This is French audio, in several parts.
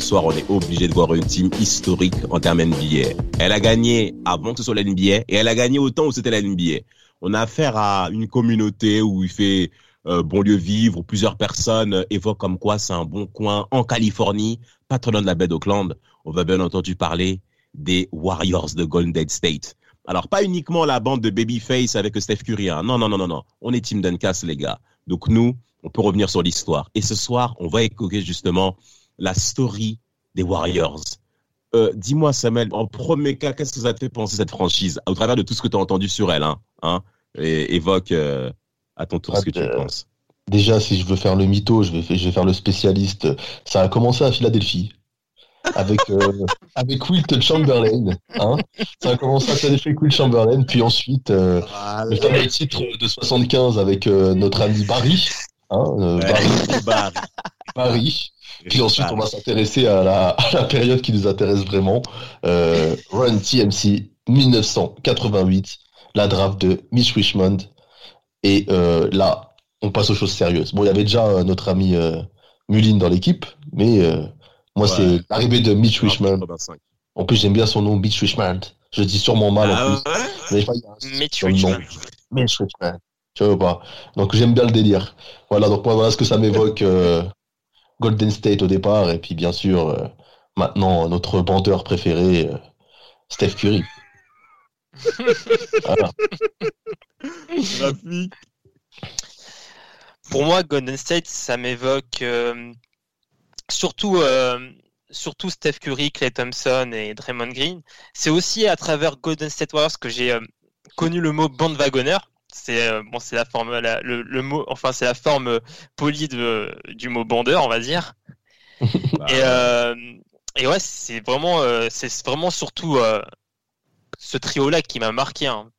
Soir, on est obligé de voir une team historique en termes NBA. Elle a gagné avant que ce soit la NBA et elle a gagné autant où c'était la NBA. On a affaire à une communauté où il fait euh, bon lieu vivre, où plusieurs personnes évoquent comme quoi c'est un bon coin en Californie, loin de la baie d'Oakland. On va bien entendu parler des Warriors de Golden State. Alors, pas uniquement la bande de Babyface avec Steph Curry. Hein. Non, non, non, non, non. On est Team Duncas, les gars. Donc, nous, on peut revenir sur l'histoire. Et ce soir, on va évoquer justement la story des Warriors. Euh, Dis-moi, Samuel, en premier cas, qu'est-ce que ça te fait penser cette franchise au travers de tout ce que tu as entendu sur elle hein, hein et évoque euh, à ton tour ce que tu Euh, penses. Déjà, si je veux faire le mytho, je vais, fa- je vais faire le spécialiste. Ça a commencé à Philadelphie avec, euh, avec Wilt Chamberlain. Hein ça a commencé à Philadelphie avec Wilt Chamberlain, puis ensuite euh, le fameux titre de 75 avec euh, notre ami Barry. Hein, euh, Ouais, Barry, Barry. Barry. Puis ensuite, on va s'intéresser à la, à la période qui nous intéresse vraiment. Euh, Run TMC 1988, la draft de Mitch Richmond. Et euh, là, on passe aux choses sérieuses. Bon, il y avait déjà euh, notre ami euh, Mullin dans l'équipe, mais euh, moi, Ouais. c'est l'arrivée de Mitch Richmond. 85. En plus, j'aime bien son nom, Mitch Richmond. Je dis sûrement mal en Ah plus. Mais pas, il y a un Mitch. Richmond. Mitch Richmond. Tu vois pas? Donc j'aime bien le délire. Voilà, donc moi voilà ce que ça m'évoque euh, Golden State au départ et puis bien sûr euh, maintenant notre bandeur préféré euh, Steph Curry. Voilà. Pour moi, Golden State, ça m'évoque euh, surtout, euh, surtout Steph Curry, Klay Thompson et Draymond Green. C'est aussi à travers Golden State Warriors que j'ai euh, connu le mot bandwagonner. C'est euh, bon, c'est la forme, la- le, le mot, enfin c'est la forme euh, polie de, du mot bandeur, on va dire. Bah, Et, euh, et ouais, c'est vraiment, euh, c'est vraiment surtout euh, ce trio-là qui m'a marqué. hein.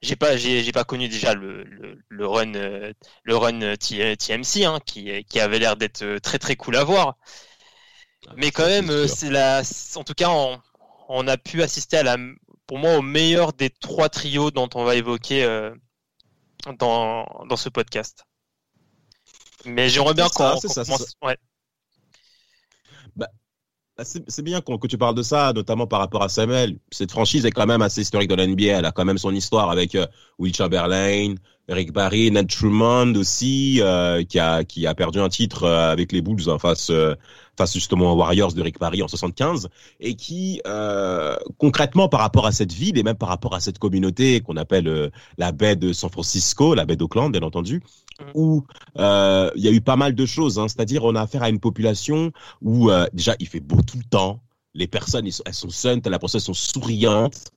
J'ai pas, j'ai, pas connu déjà le, le, le run, le run TMC, hein, qui, qui avait l'air d'être très très cool à voir. Mais quand même, c'est la, en tout cas, on, on a pu assister à la, pour moi, au meilleur des trois trios dont on va évoquer euh, dans, dans ce podcast. Mais j'aimerais bien qu'on c'est commence- ouais. Bah, C'est bien que tu parles de ça, notamment par rapport à Samuel. Cette franchise est quand même assez historique dans la NBA. Elle a quand même son histoire avec euh, Will Chamberlain, Eric Barry, Ned Truman aussi, euh, qui a qui a perdu un titre avec les Bulls hein, face face justement aux Warriors de Rick Barry en 75 et qui euh, concrètement par rapport à cette ville et même par rapport à cette communauté qu'on appelle euh, la baie de San Francisco, la baie d'Oakland bien entendu, où euh, il y a eu pas mal de choses. Hein, C'est-à-dire on a affaire à une population où déjà il fait beau tout le temps, les personnes ils sont, elles sont t'as l'impression elles sont souriantes.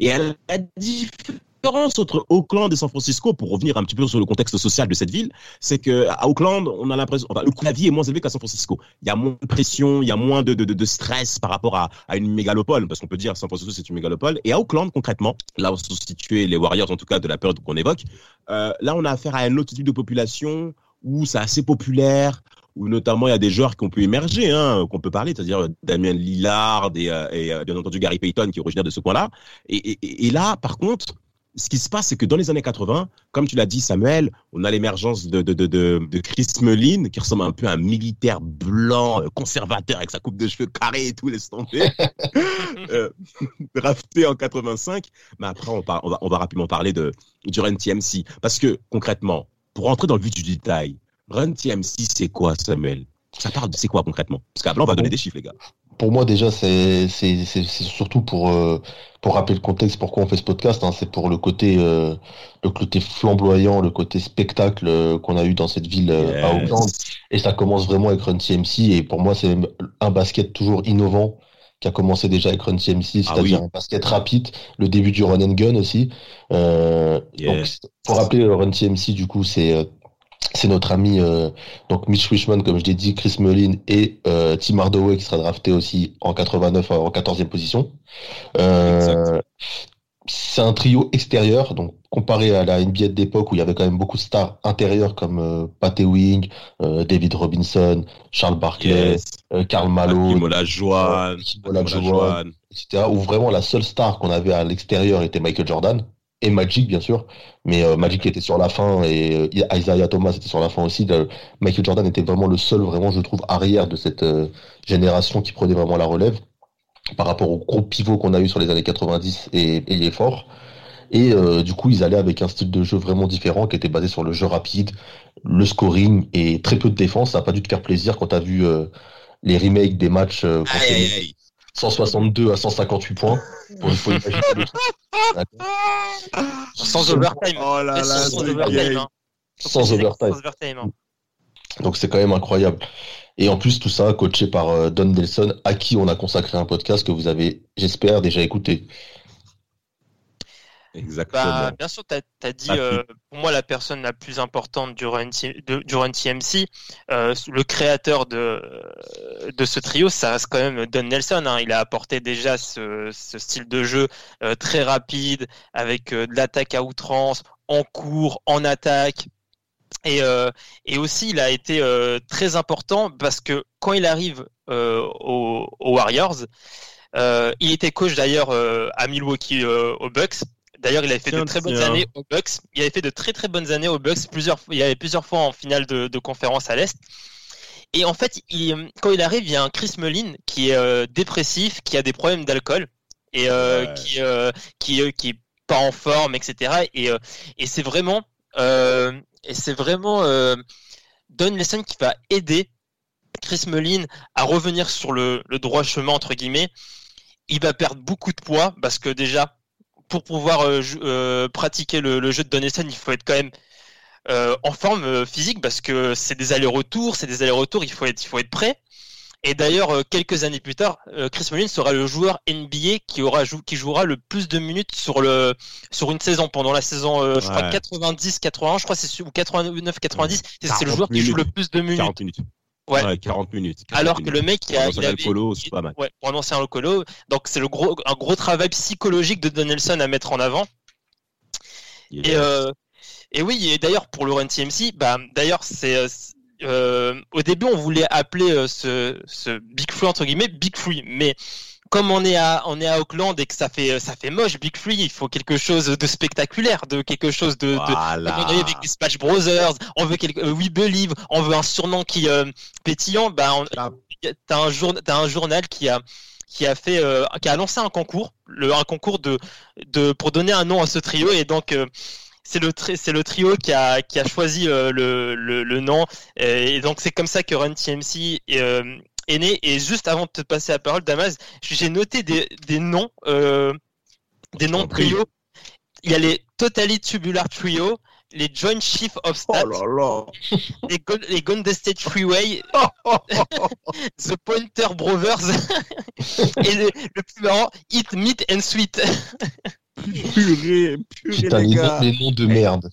Et elle a différence entre Auckland et San Francisco, pour revenir un petit peu sur le contexte social de cette ville, c'est que à Auckland, on a l'impression, enfin, le coût de la vie est moins élevé qu'à San Francisco. Il y a moins de pression, il y a moins de, de, de, de stress par rapport à, à une mégalopole, parce qu'on peut dire San Francisco c'est une mégalopole. Et à Auckland, concrètement, là où sont situés les Warriors, en tout cas de la période qu'on évoque, euh, là on a affaire à un autre type de population où c'est assez populaire, où notamment il y a des joueurs qui ont pu émerger, hein, qu'on peut parler, c'est-à-dire Damien Lillard et, euh, et euh, bien entendu Gary Payton qui est originaire de ce coin-là. Et, et, et là, par contre, ce qui se passe, c'est que dans les années 80, comme tu l'as dit, Samuel, on a l'émergence de, de, de, de, Chris Mullin, qui ressemble un peu à un militaire blanc, euh, conservateur, avec sa coupe de cheveux carrée et tout, laisse tomber. euh, drafté en 85. Mais après, on, par- on, va, on va rapidement parler de, du Run TMC. Parce que, concrètement, pour rentrer dans le vif du détail, Run TMC, c'est quoi, Samuel? Ça parle de c'est quoi concrètement? Parce qu'après, on va donner des chiffres, les gars. Pour moi déjà c'est c'est c'est c'est surtout pour euh, pour rappeler le contexte pourquoi on fait ce podcast. Hein, c'est pour le côté euh, le côté flamboyant, le côté spectacle euh, qu'on a eu dans cette ville euh, à Yes. Auckland. Et ça commence vraiment avec Run TMC. Et pour moi, c'est un basket toujours innovant qui a commencé déjà avec Run TMC, Ah c'est-à-dire oui. un basket rapide, le début du run and gun aussi. Euh, Yeah. Donc, pour rappeler le Run TMC, du coup, c'est euh, c'est notre ami euh, donc Mitch Richmond, comme je l'ai dit, Chris Mullin et euh, Tim Hardaway qui sera drafté aussi en 89 en 14e position. Euh, c'est un trio extérieur, donc comparé à la NBA d'époque où il y avait quand même beaucoup de stars intérieures comme euh, Pat Ewing, euh, David Robinson, Charles Barkley, Yes. euh, Karl Malone, Olajuwon, Olajuwon. etc. Où vraiment la seule star qu'on avait à l'extérieur était Michael Jordan et Magic bien sûr, mais euh, Magic était sur la fin et euh, Isaiah Thomas était sur la fin aussi. Le- Michael Jordan était vraiment le seul vraiment je trouve arrière de cette euh, génération qui prenait vraiment la relève par rapport au gros pivot qu'on a eu sur les années 90 et, et il est fort. Et euh, du coup, ils allaient avec un style de jeu vraiment différent qui était basé sur le jeu rapide, le scoring et très peu de défense. Ça n'a pas dû te faire plaisir quand tu as vu euh, les remakes des matchs euh, quand Aïe, c'est aïe, aïe. 162 à 158 points. Faut, faut imaginer le truc. Sans overtime. Oh là là, sans ce overtime. game. hein. Sans overtime. Sans overtime. hein. Donc c'est quand même incroyable. Et en plus, tout ça coaché par euh, Don Nelson, à qui on a consacré un podcast que vous avez, j'espère, déjà écouté. Exactement. Bah, bien sûr, tu as, dit, Ah, euh, pour moi, la personne la plus importante du Run, de- TMC, euh, le créateur de, de ce trio, ça reste quand même Don Nelson. hein. Il a apporté déjà ce, ce style de jeu euh, très rapide, avec euh, de l'attaque à outrance, en cours, en attaque. Et, euh, et aussi, il a été euh, très important parce que quand il arrive euh, aux, aux Warriors, euh, il était coach d'ailleurs euh, à Milwaukee euh, aux Bucks. D'ailleurs, il avait fait Tiens, de très bonnes tiens. années aux Bucks. Il avait fait de très très bonnes années aux Bucks. Plusieurs, il y avait plusieurs fois en finale de, de conférence à l'est. Et en fait, il- quand il arrive, il y a un Chris Mullin qui est euh, dépressif, qui a des problèmes d'alcool et euh, Ouais. qui euh, qui euh, qui est pas en forme, etc. Et et c'est vraiment et c'est vraiment Don Nelson qui va aider Chris Mullin à revenir sur le, le droit chemin entre guillemets. Il va perdre beaucoup de poids parce que déjà pour pouvoir euh, euh, pratiquer le, le jeu de Don Nelson, il faut être quand même euh, en forme physique parce que c'est des allers-retours, c'est des allers-retours, il faut être, il faut être prêt. Et d'ailleurs, quelques années plus tard, Chris Mullin sera le joueur NBA qui aura jou- qui jouera le plus de minutes sur le sur une saison pendant la saison, euh, je crois Ouais. 90, 81, je crois c'est ou 89, 90. C'est le 40 joueur qui joue le plus de minutes. 40 minutes. Ouais. 40 minutes. 40 Alors que le mec, il, a, Pour un il avait, alcoolo, c'est pas mal. ouais, pour un ancien alcoolo, donc c'est le gros un gros travail psychologique de Don Nelson à mettre en avant. Il Et, euh, et oui, et d'ailleurs pour le Run TMC, bah, d'ailleurs c'est euh, c'est- euh, au début on voulait appeler euh, ce, ce Big Free entre guillemets Big Free, mais comme on est à on est à Auckland et que ça fait ça fait moche Big Free, il faut quelque chose de spectaculaire, de quelque chose de, de Voilà. on arrive avec les Smash Brothers, on veut quelque, euh, We Believe, on veut un surnom qui euh, pétillant. Bah, on- Ah. t'as un jour, t'as un journal qui a qui a fait euh, qui a lancé un concours, le, un concours de de pour donner un nom à ce trio et donc euh, c'est le tri- c'est le trio qui a qui a choisi euh, le, le le nom et donc c'est comme ça que Run TMC est, euh, est né et juste avant de te passer la parole Damas, j'ai noté des des noms euh, des noms de prie. trio. Il y a les Totally Tubular Trio, les Joint Chief of Staff, Oh là là. les, Go- les Golden State Freeway, The Pointer Brothers et le, le plus marrant, Eat Meat and Sweet. Purée, purée, Putain, les gars. noms- les noms de merde.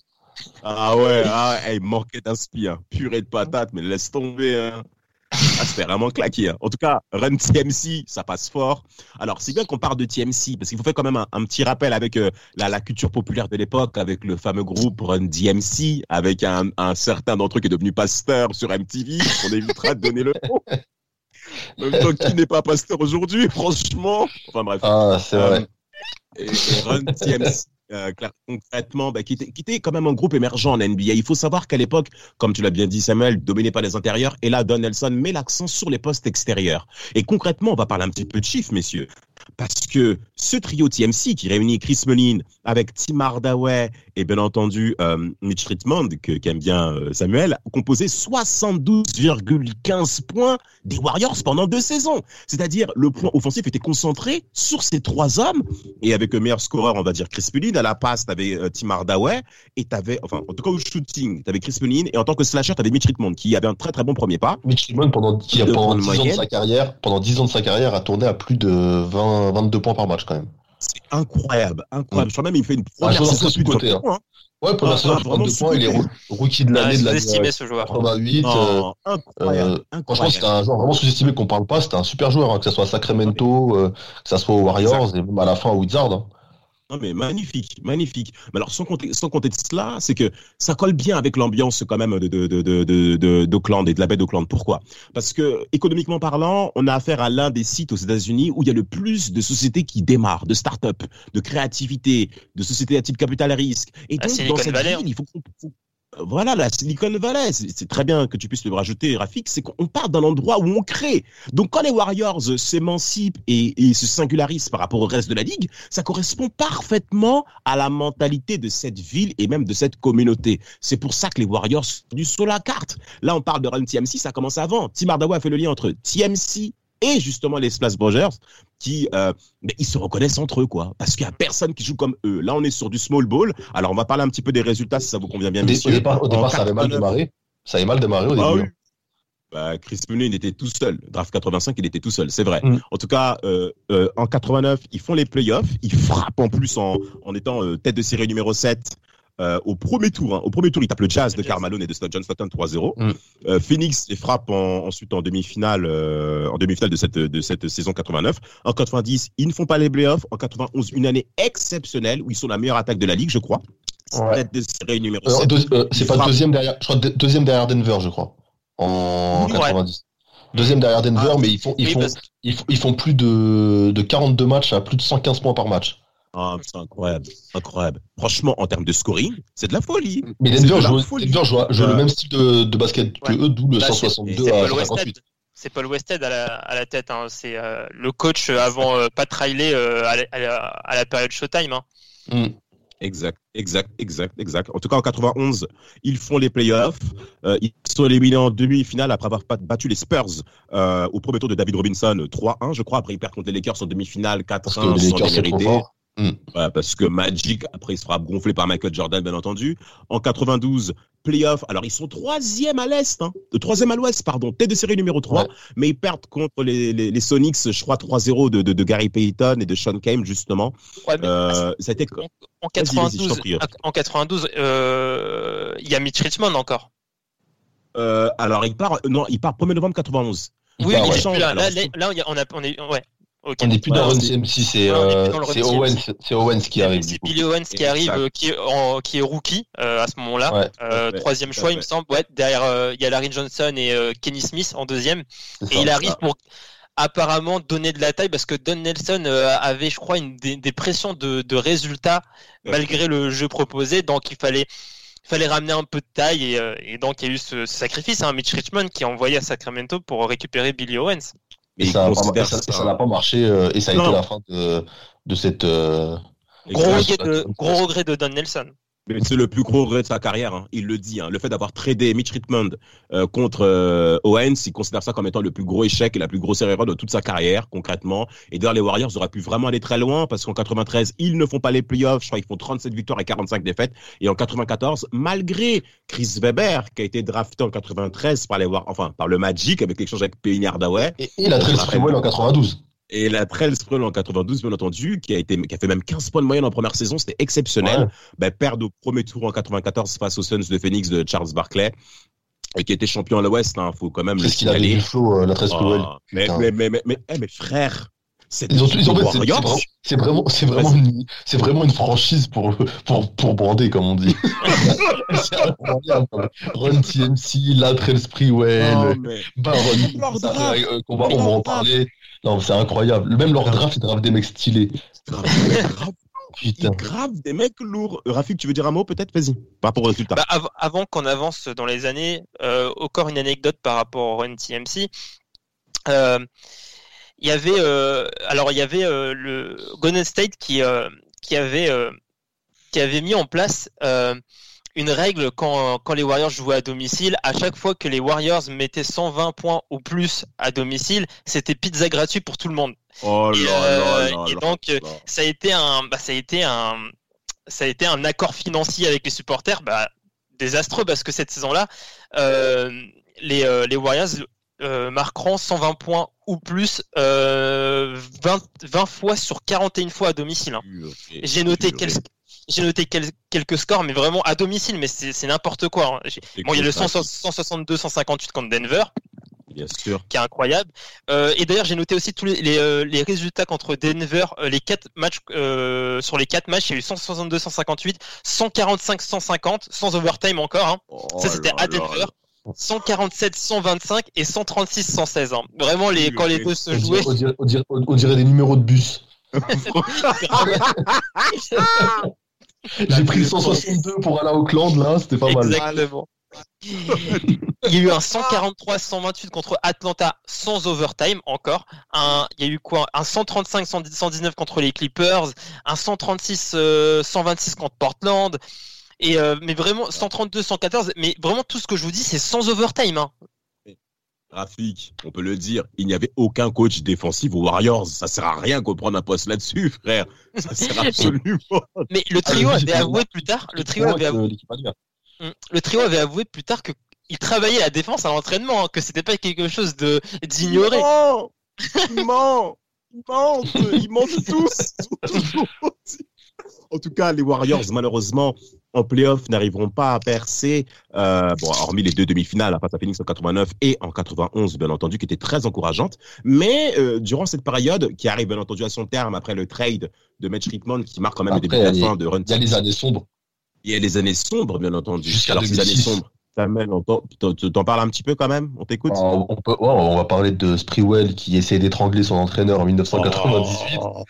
Ah ouais, ah, hey, il manquait d'inspi, hein. Purée de patates, mais laisse tomber. Hein. Ah, c'était vraiment claqué. hein. En tout cas, Run TMC, ça passe fort. Alors, c'est bien qu'on parle de TMC, parce qu'il faut faire quand même un, un petit rappel avec euh, la, la culture populaire de l'époque, avec le fameux groupe Run DMC, avec un, un certain d'entre eux qui est devenu pasteur sur MTV. On évitera de donner le nom. Même temps, qui n'est pas pasteur aujourd'hui, franchement. Enfin bref. Ah, c'est vrai. Et, et Run TMC, euh, concrètement, bah, qui, était, qui était quand même un groupe émergent en NBA. Il faut savoir qu'à l'époque, comme tu l'as bien dit, Samuel, dominé par les intérieurs. Et là, Don Nelson met l'accent sur les postes extérieurs. Et concrètement, on va parler un petit peu de chiffres, messieurs. Parce que ce trio TMC qui réunit Chris Mullin avec Tim Hardaway et bien entendu euh, Mitch Richmond, que qu'aime bien euh, Samuel, composé 72,15 points des Warriors pendant deux saisons. C'est-à-dire le point offensif était concentré sur ces trois hommes et avec le meilleur scoreur, on va dire Chris Mullin. À la passe, t'avais euh, Tim Hardaway et t'avais, enfin, en tout cas au shooting, t'avais Chris Mullin et en tant que slasher, t'avais Mitch Richmond qui avait un très très bon premier pas. Mitch Richmond pendant, qui pendant points de 10 ans de sa carrière, pendant 10 ans de sa carrière, a tourné à plus de 20, 22 points par match quand même. C'est incroyable, incroyable. Mm. Je crois même il fait une Un première saison de 20 points, hein. Ouais, pour Ah, la saison, ah, 22 points, il est rookie de l'année de l'année sous-estimé ce joueur. 88. euh, incroyable, euh, incroyable. Franchement, c'était un joueur vraiment sous-estimé qu'on parle pas. C'était un super joueur, hein, que ce soit à Sacramento, euh, que ce soit aux Warriors et même à la fin aux Wizards. hein. Non, mais magnifique, magnifique. Mais alors, sans compter, sans compter de cela, c'est que ça colle bien avec l'ambiance quand même de, de, de, de, de- de- d'Auckland et de la baie d'Auckland. Pourquoi? Parce que, économiquement parlant, on a affaire à l'un des sites aux États-Unis où il y a le plus de sociétés qui démarrent, de start-up, de créativité, de sociétés à type capital à risque. Et La donc, dans cette ville, il faut qu'on... faut- Voilà, la Silicon Valley, c'est très bien que tu puisses le rajouter, Rafik, c'est qu'on part d'un endroit où on crée. Donc quand les Warriors s'émancipent et, et se singularisent par rapport au reste de la ligue, ça correspond parfaitement à la mentalité de cette ville et même de cette communauté. C'est pour ça que les Warriors sont venus sur la carte. Là, on parle de Run TMC, ça commence avant. Tim Hardaway a fait le lien entre TMC et justement les Splash Brothers qui euh, mais ils se reconnaissent entre eux quoi parce qu'il y a personne qui joue comme eux là on est sur du small ball alors on va parler un petit peu des résultats si ça vous convient bien Au, messieurs départ, au départ, ça avait mal 89, démarré. Ça avait mal démarré au début. ah oui. hein. Bah, Chris Mullin il était tout seul. Draft 85, il était tout seul, c'est vrai. Mm. En tout cas, euh, euh, en 89, ils font les playoffs. Ils frappent en plus en, en étant tête de série numéro 7 euh, au premier tour. hein. Au premier tour, ils tapent le Jazz de Malone et de John Stockton 3-0. Mm. Euh, Phoenix les frappe en- ensuite en demi-finale, euh, en demi-finale de cette de cette saison 89. En 90, ils ne font pas les playoffs. En 91, une année exceptionnelle où ils sont la meilleure attaque de la ligue, je crois. Ouais. Tête de série numéro 7. deux- euh, c'est Il pas frappe. deuxième derrière, je crois de- deuxième derrière Denver, je crois, en Ouais. 90. Deuxième derrière Denver, Ah, mais ils font, ils Oui, font, parce que- ils font, ils font plus de, de 42 matchs à plus de 115 points par match. Ah, c'est incroyable, incroyable. Franchement, en termes de scoring, c'est de la folie. Mais Denver joue, joue, le même style de, de basket que Ouais. eux, d'où le Bah, c'est- 162 c'est à Paul 58. Westhead. C'est Paul Westhead à la, à la tête. Hein. C'est euh, le coach avant euh, Pat Riley euh, à, la, à la- à la période Showtime. Hein. Mm. Exact, exact, exact, exact. En tout cas, en 91, ils font les playoffs. Euh, ils sont éliminés en demi-finale après avoir battu les Spurs euh, au premier tour de David Robinson 3-1, je crois. Après, ils perdent contre les Lakers en demi-finale Parce 4-1 que les Ouais, parce que Magic, après, il se fera gonfler par Michael Jordan, bien entendu. En 92, playoff. Alors, ils sont troisième à l'Est, hein. Euh, troisième à l'Ouest, pardon. Tête de série numéro 3. Ouais. Mais ils perdent contre les, les, les Sonics, je crois, 3-0 de, de, de Gary Payton et de Sean Kame, justement. Ouais, Euh, ça a été... en, en Vas-y, vas-y, je 92, t'en prie. en 92, euh, il y a Mitch Richmond encore. Euh, alors, il part, non, il part 1er novembre 91. Il Oui, part, mais ouais. il là. Alors, Là, là, là, on, a, on est, ouais. On n'est plus Ouais, dans euh, plus dans le Run c'est. Owens, c'est Owens qui arrive. C'est. Billy Owens qui arrive, euh, qui est, en- qui est rookie euh, à ce moment-là. Ouais, Euh, troisième choix, il me semble. Ouais, derrière, euh, il y a Larry Johnson et euh, Kenny Smith en deuxième. Et ça. il arrive pour apparemment donner de la taille parce que Don Nelson euh, avait, je crois, une, des, des pressions de, de résultats malgré le jeu proposé. Donc il fallait, il fallait ramener un peu de taille et, euh, et donc il y a eu ce, ce sacrifice. Hein, Mitch Richmond qui est envoyé à Sacramento pour récupérer Billy Owens. Mais Et ça n'a pas, ça- marché, euh, et ça a Non. été la fin de, de cette. euh, Gros Exact. regret, de, gros regret de Don Nelson. Mais c'est le plus gros regret de sa carrière. hein. Il le dit. Hein. Le fait d'avoir tradé Mitch Richmond euh, contre euh, Owens, il considère ça comme étant le plus gros échec et la plus grosse erreur de toute sa carrière, concrètement. Et d'ailleurs, les Warriors auraient pu vraiment aller très loin parce qu'en 93, ils ne font pas les playoffs. Je crois qu'ils font 37 victoires et 45 défaites. Et en 94, malgré Chris Weber, qui a été drafté en 93 par les War enfin par le Magic avec l'échange avec Penny Hardaway, Et, et la Trail en 92. Et la Trell Sproul en 92, bien entendu, qui a été, qui a fait même 15 points de moyenne en première saison, c'était exceptionnel. Ouais. Ben, perdre au premier tour en 94 face aux Suns de Phoenix de Charles Barkley, et qui était champion à l'Ouest, hein, faut quand même le Qu'est-ce qu'il avait du euh, la Trail Sprewell. Ah, mais, mais, mais, mais, mais, eh, mais frère, c'est Ils ont, ils ont fait- c'est- vraiment, c'est vraiment, une, c'est vraiment une franchise pour, pour, pour brander, comme on dit. c'est incroyable. Run TMC, Latrell Sprewell, Baron, euh, on va en parler. Non, c'est incroyable. Même leur draft, ils draftent des mecs stylés. Putain. grave, des mecs lourds. Euh, Rafik, tu veux dire un mot peut-être? Vas-y, par rapport au résultat. Bah, av- avant qu'on avance dans les années, euh, encore une anecdote par rapport au Run TMC. Euh, il y avait, euh, alors il y avait euh, le Golden State qui qui avait qui avait mis en place une règle quand, quand les Warriors jouaient à domicile. À chaque fois que les Warriors mettaient 120 points ou plus à domicile, c'était pizza gratuit pour tout le monde. Oh et, là euh, là là et donc ça a été un, bah, ça a été un, ça a été un accord financier avec les supporters, bah, désastreux parce que cette saison-là, euh, les, euh, les Warriors euh, marqueront 120 points ou plus euh, 20, 20 fois sur 41 fois à domicile. hein. J'ai noté purée. J'ai noté quel- quelques scores, mais vraiment à domicile, mais c'est n'importe quoi. hein. Bon, il y a le 100 162-158 contre Denver, Bien sûr. qui est incroyable. Euh, et d'ailleurs, j'ai noté aussi tous les, les, euh, les résultats contre Denver. euh, les quatre matchs euh, sur les quatre matchs, il y a eu 162, 158, 145, 150, sans overtime encore. hein. Oh Ça, c'était à Denver. 147, 125 et 136, 116. hein. Vraiment, les, Oui, quand les deux se jouaient, dirait, on dirait- on dirait- on dirait des numéros de bus. J'ai pris le 162 pour aller à Auckland, là, c'était pas mal. Exactement. Il y a eu un 143 128 contre Atlanta sans overtime encore. Un, il y a eu quoi? Un 135 110 119 contre les Clippers, un 136 euh, 126 contre Portland. Et euh, mais vraiment 132 114 mais vraiment tout ce que je vous dis c'est sans overtime hein. Rafik, on peut le dire, il n'y avait aucun coach défensif aux Warriors. Ça sert à rien qu'on prenne un poste là-dessus, frère. Ça sert absolument. Mais le trio avait avoué plus tard, le trio avait que avoué. Mm. le trio avait avoué plus tard que il travaillait la défense à l'entraînement, hein, que c'était pas quelque chose de d'ignoré. Non Il ment Il ment Ils mentent tous En tout cas, les Warriors, malheureusement, en playoff, n'arriveront pas à percer, euh, bon, hormis les deux demi-finales face à Phoenix en 89 et en 91, bien entendu, qui étaient très encourageantes. Mais euh, durant cette période, qui arrive bien entendu à son terme après le trade de Mitch Richmond, qui marque quand même le début de la fin de Run Il y a les années sombres. il y a les années sombres, bien entendu. Jusqu'à Alors, ces années 2006. sombres, Samuel, t'en- parles un petit peu quand même On t'écoute On, on peut, ouais, on va parler de Sprewell qui essayait d'étrangler son entraîneur en 1998. Oh.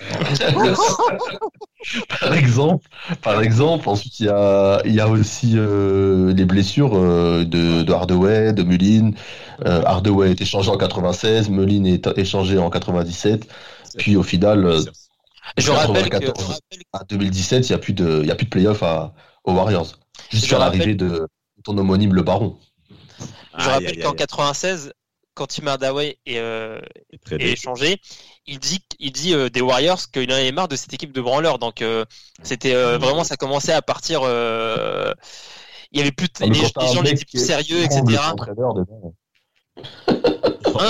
Par exemple, par exemple, ensuite il y a, il y a aussi euh, les blessures euh, de, de Hardaway, de Mullin. Euh, Hardaway est échangé en 96, Mullin est échangé en 97. Puis au final, euh, Je rappelle que, 94. je rappelle à 2017, il n'y a plus de, il y a plus de playoff à, aux Warriors. Juste rappelle- l'arrivée de ton homonyme le Baron. Je Aïe, rappelle qu'en aïe. 96, quand Tim Hardaway est, euh, est échangé, il dit, il dit euh, des Warriors qu'il en avait marre de cette équipe de branleurs. Donc euh, c'était euh, vraiment, ça commençait à partir. euh, il y avait plus de, Ah, les, les gens mec n'étaient plus qui est- sérieux, etc. non,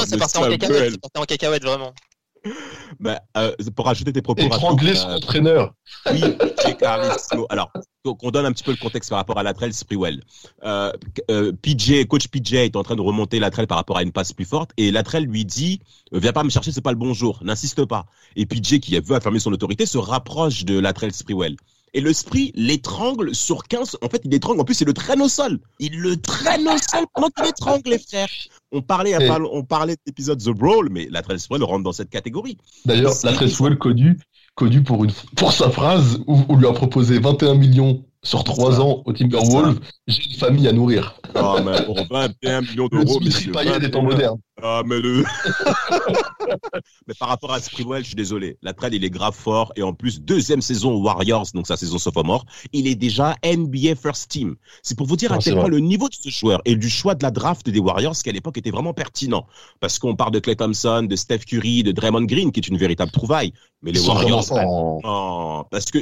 c'est Mais parti en Samuel, cacahuète, c'est parti en cacahuète vraiment. Bah, euh, pour rajouter tes propos Étrangler son euh, entraîneur. Oui, chez. Alors, qu'on donne un petit peu le contexte par rapport à Latrell Sprewell. Euh, euh, PJ, coach PJ est en train de remonter Latrell par rapport à une passe plus forte et Latrell lui dit viens pas me chercher, c'est pas le bon jour, n'insiste pas. Et PJ qui veut affirmer son autorité se rapproche de Latrell Sprewell. Et le Spree l'étrangle sur 15. En fait, il l'étrangle. En plus, il le traîne au sol. Il le traîne au sol pendant qu'il étrangle, les frères. On parlait, Et- on parlait de l'épisode The Brawl, mais Latrell Sprewell rentre dans cette catégorie. D'ailleurs, la Tresswell connu, connu pour, une, pour sa phrase où on lui a proposé 21 millions sur 3 ça. ans au Timberwolves. J'ai une famille à nourrir. Ah, mais pour 21 millions Le d'euros. Dimitri monsieur, Payet des temps 21. modernes. Ah, mais le. mais par rapport à Sprewell, je suis désolé. La trade, il est grave fort. Et en plus, deuxième saison aux Warriors, donc sa saison sophomore, il est déjà NBA First Team. C'est pour vous dire Ah, à quel point le niveau de ce joueur et du choix de la draft des Warriors, qui à l'époque était vraiment pertinent. Parce qu'on parle de Clay Thompson, de Steph Curry, de Draymond Green, qui est une véritable trouvaille. Mais les Warriors, en- parce que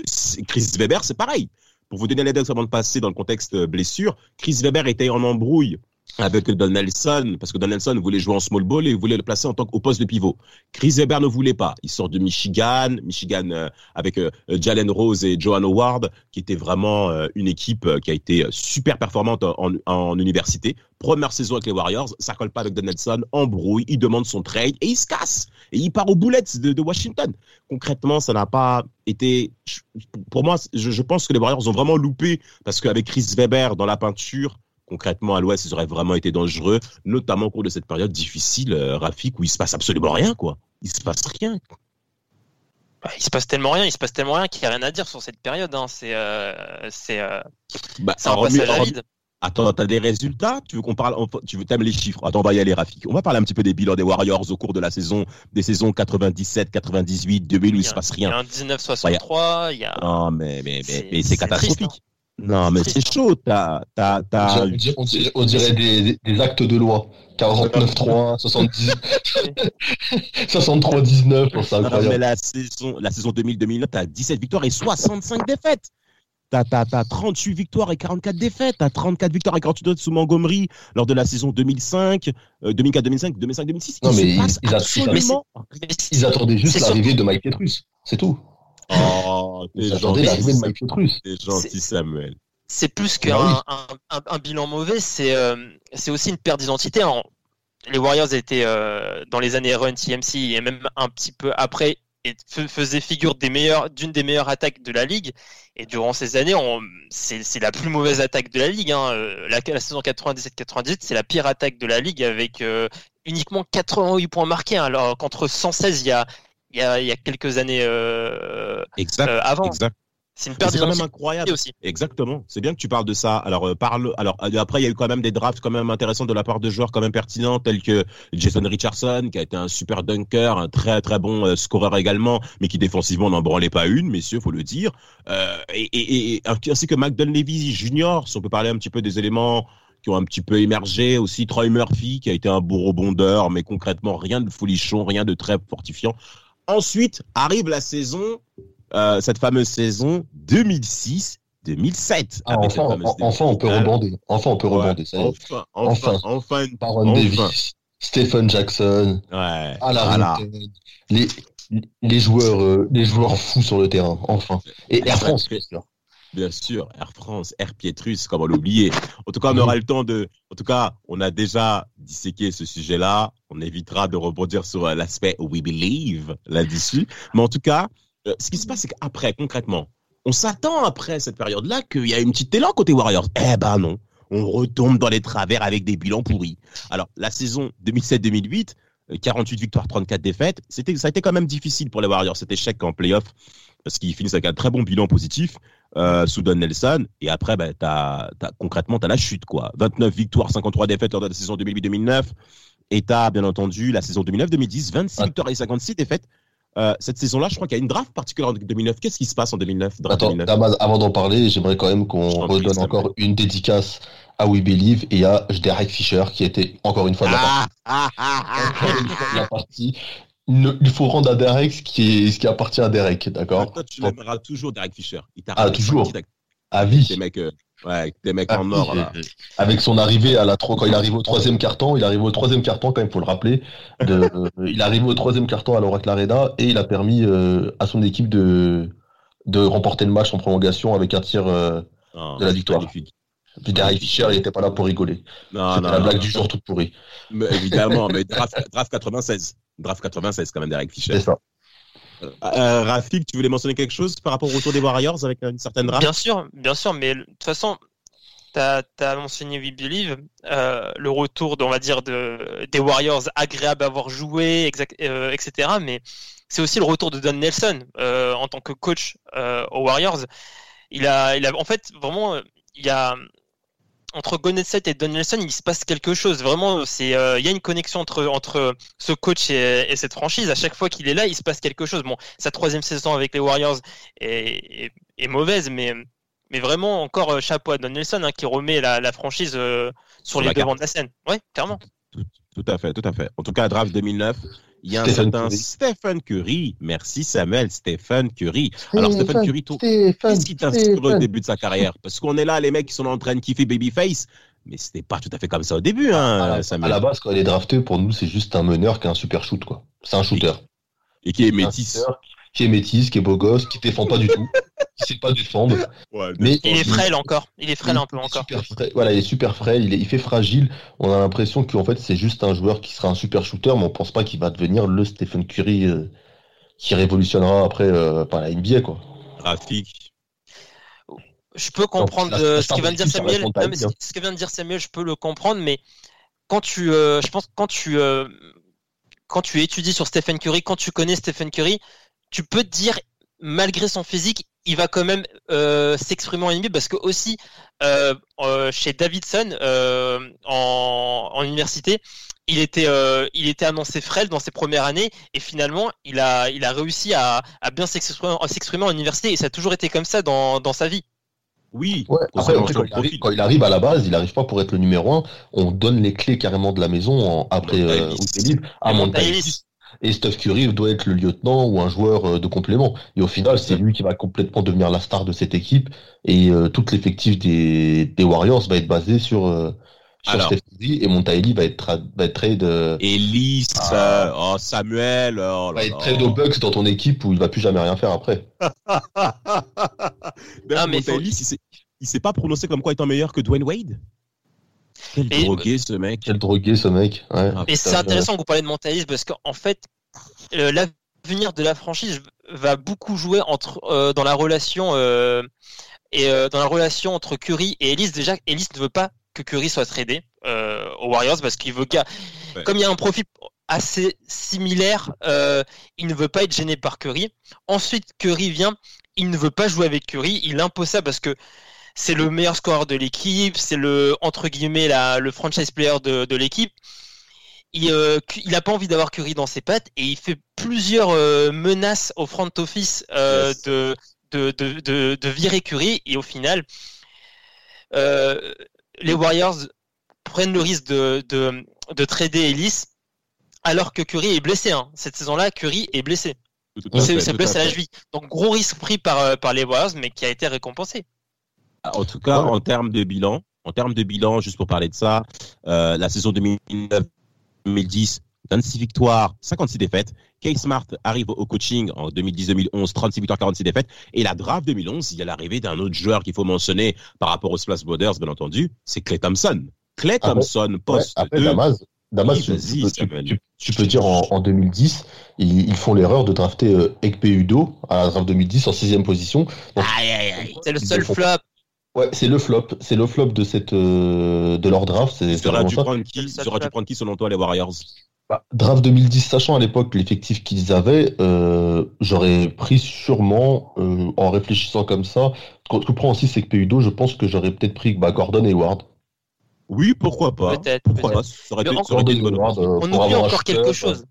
Chris Weber, c'est pareil. Pour vous donner l'anecdote avant de passer dans le contexte euh, blessure, Chris Weber était en embrouille avec Don Nelson, parce que Don Nelson voulait jouer en small ball et voulait le placer en tant qu'au poste de pivot. Chris Weber ne voulait pas. Il sort de Michigan, Michigan euh, avec euh, Jalen Rose et Johan Howard, qui était vraiment euh, une équipe qui a été super performante en, université. Première saison avec les Warriors, ça colle pas avec Don Nelson, embrouille, il demande son trade et il se casse. Et il part aux boulettes de, Washington. Concrètement, ça n'a pas été. Pour moi, je, je pense que les Warriors ont vraiment loupé parce qu'avec Chris Weber dans la peinture, concrètement à l'Ouest, ils auraient vraiment été dangereux, notamment au cours de cette période difficile, euh, Rafik, où il se passe absolument rien, quoi. Il se passe rien. Bah, il se passe tellement rien, il se passe tellement rien qu'il n'y a rien à dire sur cette période. Hein. C'est, euh, c'est, euh, Bah, un hormis- passage à vide. Attends, t'as des résultats? Tu veux qu'on parle Tu veux t'aimes les chiffres? Attends, on va y aller, Rafik. On va parler un petit peu des bilans des Warriors au cours de la saison, des saisons 97, 98, 2000 où il se passe rien. Il y a un 1963, il y a. Non, mais mais mais, c'est catastrophique. Hein. Non, mais c'est chaud. T'as, t'as, t'as... On, dirait, des, des, actes de loi. 49-3, 70... 63-19. C'est incroyable. mais la saison, la saison 2000-2009, t'as 17 victoires et 65 défaites. T'as, t'as, t'as 38 victoires et 44 défaites. T'as 34 victoires et 48 défaites sous Montgomery lors de la saison 2005, 2004-2005, 2005-2006. Non, mais ils, ils, absolument... ils, attendaient juste l'arrivée de Mike Petrus. C'est tout. Oh, t'es gentil. l'arrivée de Mike Petrus. T'es gentil, Samuel. C'est plus qu'un un, un, un, bilan mauvais, c'est, euh, c'est aussi une perte d'identité. Les Warriors étaient euh, dans les années Run TMC et même un petit peu après et faisait figure des meilleurs, d'une des meilleures attaques de la ligue. Et durant ces années, c'est la plus mauvaise attaque de la ligue. Hein. Euh, la, la, saison 97-98, c'est la pire attaque de la ligue avec euh, uniquement 88 points marqués. Hein. alors qu'entre 116, il y a, il y a, il y a quelques années euh, exact, euh, avant. Exact. C'est une perte quand même incroyable aussi. Exactement. C'est bien que tu parles de ça. Alors euh, parle. Alors euh, après, il y a eu quand même des drafts quand même intéressants de la part de joueurs quand même pertinents tels que Jason Richardson, qui a été un super dunker, un très très bon euh, scoreur également, mais qui défensivement n'en branlait pas une, messieurs, faut le dire. Euh, et, et, et, ainsi que McDonald Levy Jr. Si on peut parler un petit peu des éléments qui ont un petit peu émergé aussi Troy Murphy qui a été un beau rebondeur mais concrètement rien de folichon rien de très fortifiant ensuite arrive la saison euh, cette fameuse saison 2006 2007. Ah, enfin, enfin, on peut rebondir. Enfin, on peut rebondir. enfin, enfin, enfin, Baron Davis, Stephen Jackson, ouais, voilà. les, les joueurs, euh, les joueurs fous sur le terrain. Enfin, et Air France, bien sûr. Bien sûr, Air France, Air Pietrus, comment l'oublier. En tout cas, on aura le temps de. En tout cas, on a déjà disséqué ce sujet-là. On évitera de rebondir sur euh, l'aspect We Believe là-dessus. Mais en tout cas, euh, ce qui se passe, c'est qu'après, concrètement, on s'attend après cette période-là qu'il y a une petite élan côté Warriors. Eh ben non, on retombe dans les travers avec des bilans pourris. Alors, la saison 2007-2008, 48 euh, victoires, 34 défaites, c'était, ça a été quand même difficile pour les Warriors, cet échec en playoff, parce qu'ils finissent avec un très bon bilan positif euh, sous Don Nelson, et après, bah, t'as, t'as, concrètement, tu as la chute. quoi. 29 victoires, 53 défaites lors de la saison 2008-2009, et tu as bien entendu la saison 2009-2010, 26 victoires et 56 défaites. Euh, cette saison-là, je crois qu'il y a une draft particulière en 2009. Qu'est-ce qui se passe en 2009, Attends, avant d'en parler, j'aimerais quand même qu'on redonne encore une dédicace à We Believe et à Derek Fisher qui était encore une fois de la ah, partie. Il, faut rendre à Derek ce qui, ce qui appartient à Derek, d'accord? Toi, tu l'aimeras toujours, Derek Fisher. Il ah, toujours? À vie? Des mecs, euh, Ouais, des mecs en or. Là. Avec son arrivée à la quand il arrive au troisième carton, il arrive au troisième carton quand même, faut le rappeler. De, il arrive au troisième carton à l'Oracle Arena et il a permis euh, à son équipe de de remporter le match en prolongation avec un tir euh, ah, de la victoire. Puis Derek Fischer, il n'était pas là pour rigoler. C'était la blague du jour toute pourrie. Mais, évidemment, mais draft, draft 96. Draft 96 quand même, Derek Fischer. C'est ça. Euh, euh, Rafik, tu voulais mentionner quelque chose par rapport au retour des Warriors avec une certaine draft? Bien sûr, bien sûr, mais de toute façon, tu as, mentionné We Believe, euh, le retour, on va dire, de, des Warriors agréable à avoir joué, etc. Mais c'est aussi le retour de Don Nelson en tant que coach aux Warriors. Il a, il a, en fait, vraiment, il y a, entre Gonnet et Don Nelson, il se passe quelque chose. Vraiment, c'est euh, il y a une connexion entre entre ce coach et, cette franchise. À chaque fois qu'il est là, il se passe quelque chose. Bon, sa troisième saison avec les Warriors est, est, mauvaise, mais mais vraiment encore euh, chapeau à Don Nelson hein, qui remet la, la franchise euh, sur, les devants de la scène. Ouais, clairement. Tout, tout, à fait, tout à fait. En tout cas, draft 2009, il y a un certain Stephen Curry. Merci Samuel, Stephen Curry. Alors Stephen Curry, qu'est-ce qui t'inspire au début de sa carrière? Parce qu'on est là, les mecs qui sont en train de kiffer Babyface, mais c'était pas tout à fait comme ça au début, hein, à, la, base, quand il est drafté, pour nous, c'est juste un meneur qui a un super shoot, quoi. C'est un shooter. Et, qui est métis qui est métis, qui est beau gosse, qui défend pas du tout, qui sait pas défendre. mais il est frêle encore. Il est frêle un peu encore. voilà, il est super frêle, il, est, il fait fragile. On a l'impression qu'en fait c'est juste un joueur qui sera un super shooter, mais on pense pas qu'il va devenir le Stephen Curry euh, qui révolutionnera après euh, par la NBA quoi. Graphique. Je peux comprendre euh, ce que vient de dire Samuel. ce que vient de dire Samuel, je peux le comprendre, mais quand tu, je pense quand tu quand tu étudies sur Stephen Curry, quand tu connais Stephen Curry, tu peux te dire, malgré son physique, il va quand même euh, s'exprimer en NBA parce que aussi euh, euh, chez Davidson en, en, université, il était, il était annoncé frêle dans ses premières années et finalement il a, il a réussi à, à bien s'exprimer en université et ça a toujours été comme ça dans, dans sa vie. Oui. Après, quand, il arrive, à la base, il n'arrive pas pour être le numéro un. On donne les clés carrément de la maison après euh, à Montaïlis. Et Steph Curry doit être le lieutenant ou un joueur euh, de complément. Et au final, c'est lui qui va complètement devenir la star de cette équipe. Et euh, tout l'effectif des, des, Warriors va être basé sur, euh, sur Steph Curry. Et Montaïli va être, va être trade. Ellis, ah. oh, Samuel. Oh va être trade aux Bucks dans ton équipe où il va plus jamais rien faire après. ah, mais il s'est pas prononcé comme quoi étant meilleur que Dwayne Wade? Quel drogué ce mec. Quel drogué ce mec. Ouais. et c'est intéressant que vous parlez de mentalisme parce qu'en fait, euh, l'avenir de la franchise va beaucoup jouer entre euh, dans la relation euh, et dans la relation entre Curry et Ellis. Déjà, Ellis ne veut pas que Curry soit tradé aux Warriors parce qu'il veut qu'à comme il y a un profil assez similaire, il ne veut pas être gêné par Curry. Ensuite, Curry vient, il ne veut pas jouer avec Curry, il impose ça parce que c'est le meilleur scoreur de l'équipe, c'est le entre guillemets la, le franchise player de, de l'équipe. Il, euh, il a pas envie d'avoir Curry dans ses pattes et il fait plusieurs euh, menaces au front office euh, de, de, de, de, virer Curry et au final euh, les Warriors prennent le risque de, de, de trader Ellis alors que Curry est blessé. Hein. Cette saison-là, Curry est blessé. C'est blessé à la cheville. Donc gros risque pris par, par les Warriors mais qui a été récompensé. En tout cas, en termes de bilan, en termes de bilan, juste pour parler de ça, euh, la saison 2009-2010, 26 victoires, 56 défaites. Kay Smart arrive au coaching en 2010-2011, 36 victoires, 46 défaites. Et la draft 2011, il y a l'arrivée d'un autre joueur qu'il faut mentionner par rapport aux Splash Brothers, bien entendu, c'est Clay Thompson. Clay ah Thompson, poste ouais, Damas, Damas tu, tu, peux dire en, 2010, ils, font l'erreur de drafter euh, Ekpe Udo à la draft 2010 en sixième position. aïe, aïe, aïe. C'est le seul flop. Ouais, c'est le flop, c'est le flop de cette euh, de leur draft. C'est serait dû prendre qui, prendre qui selon toi les Warriors? Bah, Draft 2010, sachant à l'époque l'effectif qu'ils avaient, euh, j'aurais pris sûrement, euh, en réfléchissant comme ça, ce que prend aussi c'est que PUDO, je pense que j'aurais peut-être pris bah, Gordon et Ward. Oui, pourquoi pas Peut-être. Pourquoi pas Ça aurait, été, une bonne On oublie encore quelque chose.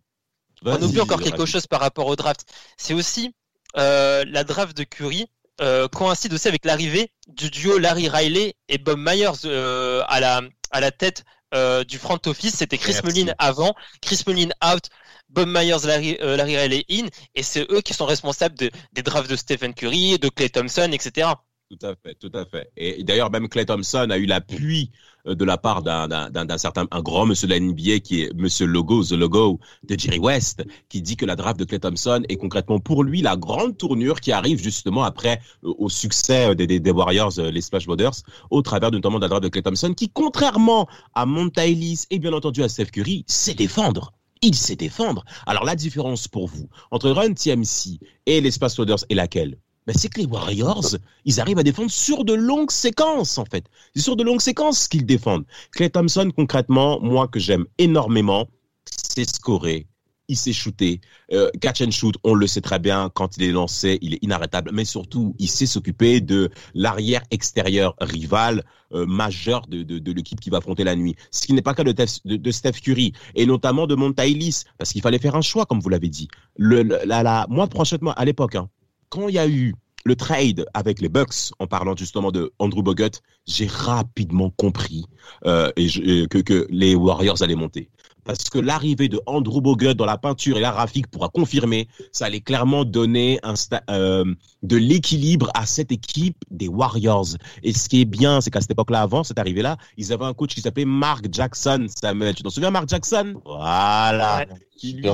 On oublie encore quelque chose par rapport au draft. C'est aussi la draft de Curry euh, coïncide aussi avec l'arrivée du duo Larry Riley et Bob Myers euh, à, la, à la tête euh, du front office. C'était Chris Mullin avant, Chris Mullin out, Bob Myers, Larry, Larry Riley in, et c'est eux qui sont responsables de, des drafts de Stephen Curry, de Clay Thompson, etc. Tout à fait, tout à fait. Et d'ailleurs, même Clay Thompson a eu l'appui de la part d'un certain, un grand monsieur de la NBA qui est monsieur Logo, The Logo de Jerry West, qui dit que la draft de Clay Thompson est concrètement pour lui la grande tournure qui arrive justement après euh, au succès des, des, Warriors, euh, les Splash Brothers, au travers notamment de la draft de Clay Thompson, qui contrairement à Monta et bien entendu à Steph Curry, sait défendre il sait défendre. Alors la différence pour vous entre Run TMC et les Splash Brothers est laquelle? Ben, c'est que les Warriors, ils arrivent à défendre sur de longues séquences, en fait. C'est sur de longues séquences qu'ils défendent. Clay Thompson, concrètement, moi que j'aime énormément, c'est scorer, il s'est shooté. Euh, catch and shoot, on le sait très bien, quand il est lancé, il est inarrêtable, mais surtout, il sait s'occuper de l'arrière extérieur rival euh, majeur de, de, de l'équipe qui va affronter la nuit. Ce qui n'est pas le cas de, Steph Curry, et notamment de Montaïlis, parce qu'il fallait faire un choix, comme vous l'avez dit. Le, la, la, moi, franchement, à l'époque, hein, quand il y a eu le trade avec les Bucks, en parlant justement de Andrew Bogut, j'ai rapidement compris euh, et que, que, les Warriors allaient monter. Parce que l'arrivée de Andrew Bogut dans la peinture et la graphique pourra confirmer, ça allait clairement donner un euh, de l'équilibre à cette équipe des Warriors. Et ce qui est bien, c'est qu'à cette époque-là, avant cette arrivée-là, ils avaient un coach qui s'appelait Mark Jackson. Samuel, tu t'en souviens, Mark Jackson? Voilà. Qui lui,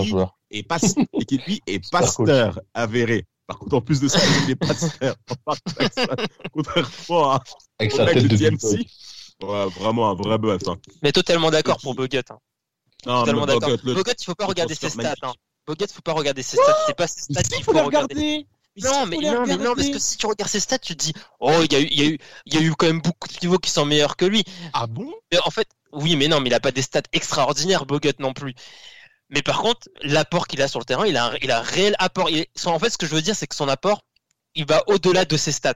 est pas, et qui lui est pasteur avéré. Par contre, en plus de ça, il est pas faire. Contrairement à Avec sa tête de DMC. Ouais, vraiment un vrai bœuf. Hein. Mais totalement d'accord pour Bogut. Hein. Non, totalement d'accord. Bogut, il faut pas regarder ses stats. Hein. Bogut, faut pas regarder ses stats. C'est pas ses stats qu'il faut, regarder. Non mais, non, mais non, parce que si tu regardes ses stats, tu te dis, oh, il y a eu, il y a eu, il y a eu quand même beaucoup de niveaux qui sont meilleurs que lui. Ah bon? Mais en fait, oui, mais non, mais il a pas des stats extraordinaires, Bogut non plus. Mais par contre, l'apport qu'il a sur le terrain, il a un, il a un réel apport. en fait, ce que je veux dire, c'est que son apport, il va au-delà de ses stats.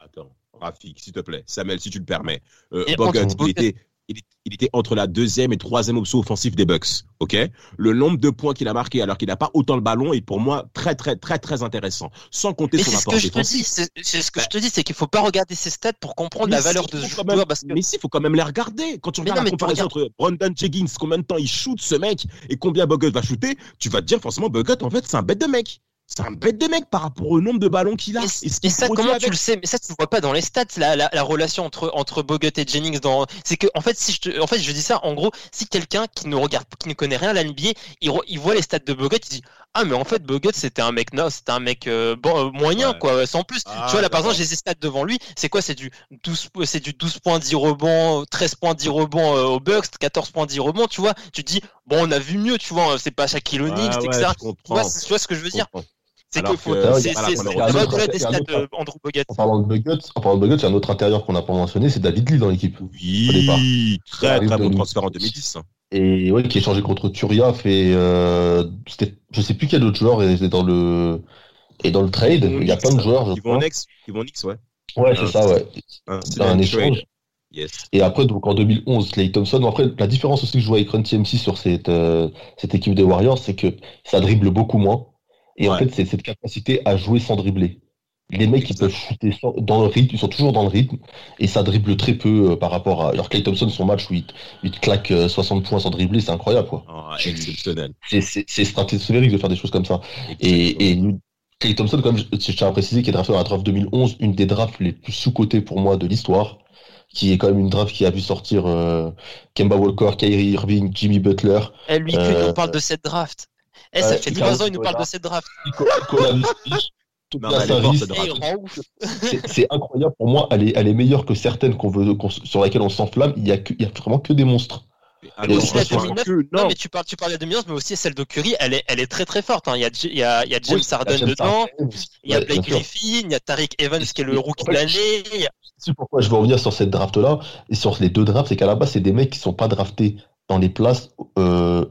Attends, Rafik, s'il te plaît. Samuel, si tu le permets. Euh, Bogut, il était, il, il était entre la deuxième et troisième option offensive des Bucks. Ok? Le nombre de points qu'il a marqué alors qu'il n'a pas autant le ballon est pour moi très très très très intéressant. Sans compter Mais son apport que je te défensif. dis, c'est ce que je te dis, c'est qu'il faut pas regarder ses stats pour comprendre Mais la valeur de ce joueur même- parce que Mais si, il faut quand même les regarder. Quand tu regardes non, la comparaison entre Brandon Jenkins, combien de temps il shoot ce mec et combien Bogut va shooter, tu vas te dire forcément Bogut, en fait, c'est un bête de mec. C'est un bête de mec par rapport au nombre de ballons qu'il a. Et, ça, comment avec. tu le sais? Mais ça, tu le vois pas dans les stats, la, la, la relation entre, entre Bogut et Jennings. Dans... C'est que, en fait, si je te... en fait, je dis ça, en gros, si quelqu'un qui ne regarde, qui ne connaît rien à la NBA, il, re- il voit les stats de Bogut, il dit Ah, mais en fait, Bogut, c'était un mec, non, c'était un mec euh, bon, euh, moyen, Ouais. quoi, sans plus. Ah, tu vois, là, par exemple, j'ai ses stats devant lui. C'est quoi? C'est du 12, c'est du 12 points, 10 rebonds, 13 points, 10 rebonds euh, au Bucks, 14 points, 10 rebonds. Tu vois, tu te dis Bon, on a vu mieux, tu vois, c'est pas Shaquille O'Neal, Ouais, ouais, etc. Tu vois, tu vois ce que je veux Je dire? comprends. C'est que faut, que c'est la des stats Bogut. En parlant de Buggets, en parlant de Buggets, il y a un autre intérieur qu'on n'a pas mentionné, c'est David Lee dans l'équipe. Oui, très très bon transfert en 2010. hein. Et ouais, qui est changé contre Turia, fait, euh, je sais plus quel autre joueur est dans le, est dans le trade. Il y a plein de joueurs, je Qui vont en ex, qui vont en X, ouais. Ouais, c'est ça, ouais. C'est un échange. Yes. Et après, donc en 2011, Clay Thompson. Après, la différence aussi que je vois avec Run TMC sur cette, euh, cette équipe des Warriors, c'est que ça dribble beaucoup moins. Et en fait, c'est cette capacité à jouer sans dribbler. Les mecs, ils peuvent shooter sans- dans le rythme, ils sont toujours dans le rythme, et ça dribble très peu euh, par rapport à. Alors, Clay Thompson, son match où il, te- il claque euh, 60 points sans dribbler, c'est incroyable, quoi. Exceptionnel. C'est- stratosphérique de faire des choses comme ça. Et, et Clay Thompson, comme je, je tiens à préciser, qui est drafté dans la draft 2011, une des drafts les plus sous-cotées pour moi de l'histoire, qui est quand même une draft qui a vu sortir euh, Kemba Walker, Kyrie Irving, Jimmy Butler, Eh, lui, Euh, il nous parle de cette draft. Eh, ça euh, fait Carlos 3 ans, il nous parle de cette draft. Ouf. C'est incroyable pour moi. Elle est, elle est meilleure que certaines qu'on veut, sur lesquelles on s'enflamme. Il y a, que- il y a vraiment que des monstres. Alors, aussi la je pense 2009, que- Non, non, mais tu parles, tu parles de 2011, mais aussi celle de Curry, elle est, elle est très très forte. hein. Il, y a, il, y a, il y a James Oui, Harden dedans, il y a Blake. Griffin, il y a Tariq Evans qui est le rookie de l'année. C'est pourquoi je veux revenir sur cette draft-là et sur les deux drafts, c'est qu'à la base, c'est des mecs qui sont pas draftés dans les places euh,